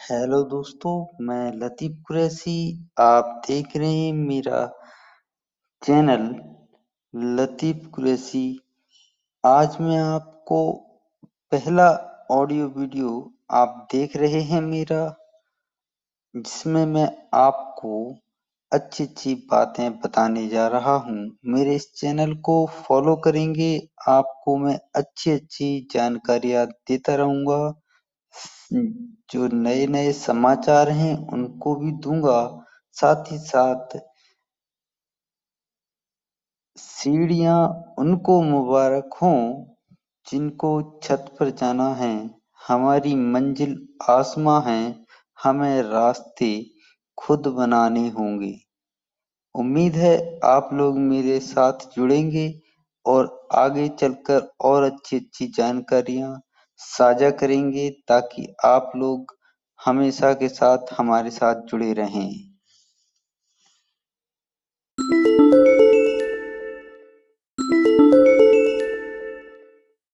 Hello दोस्तों, मैं लतीफ़ कुरैशी आप देख रहे हैं मेरा चैनल लतीफ़ कुरैशी आज मैं आपको पहला ऑडियो वीडियो आप देख रहे हैं मेरा, जिसमें मैं आपको अच्छी अच्छी बातें बताने जा रहा हूँ। मेरे इस चैनल को फॉलो करेंगे, आपको मैं अच्छी अच्छी जानकारियाँ देता रहूँगा। जो नए नए समाचार हैं, उनको भी दूँगा। साथ ही साथ सीढ़ियाँ उनको मुबारक हो, जिनको छत पर जाना है। हमारी मंजिल आसमां है, हमें रास्ते खुद बनाने होंगे। उम्मीद है आप लोग मेरे साथ जुड़ेंगे और आगे चलकर और अच्छी अच्छी जानकारियाँ साझा करेंगे ताकि आप लोग हमेशा के साथ हमारे साथ जुड़े रहें।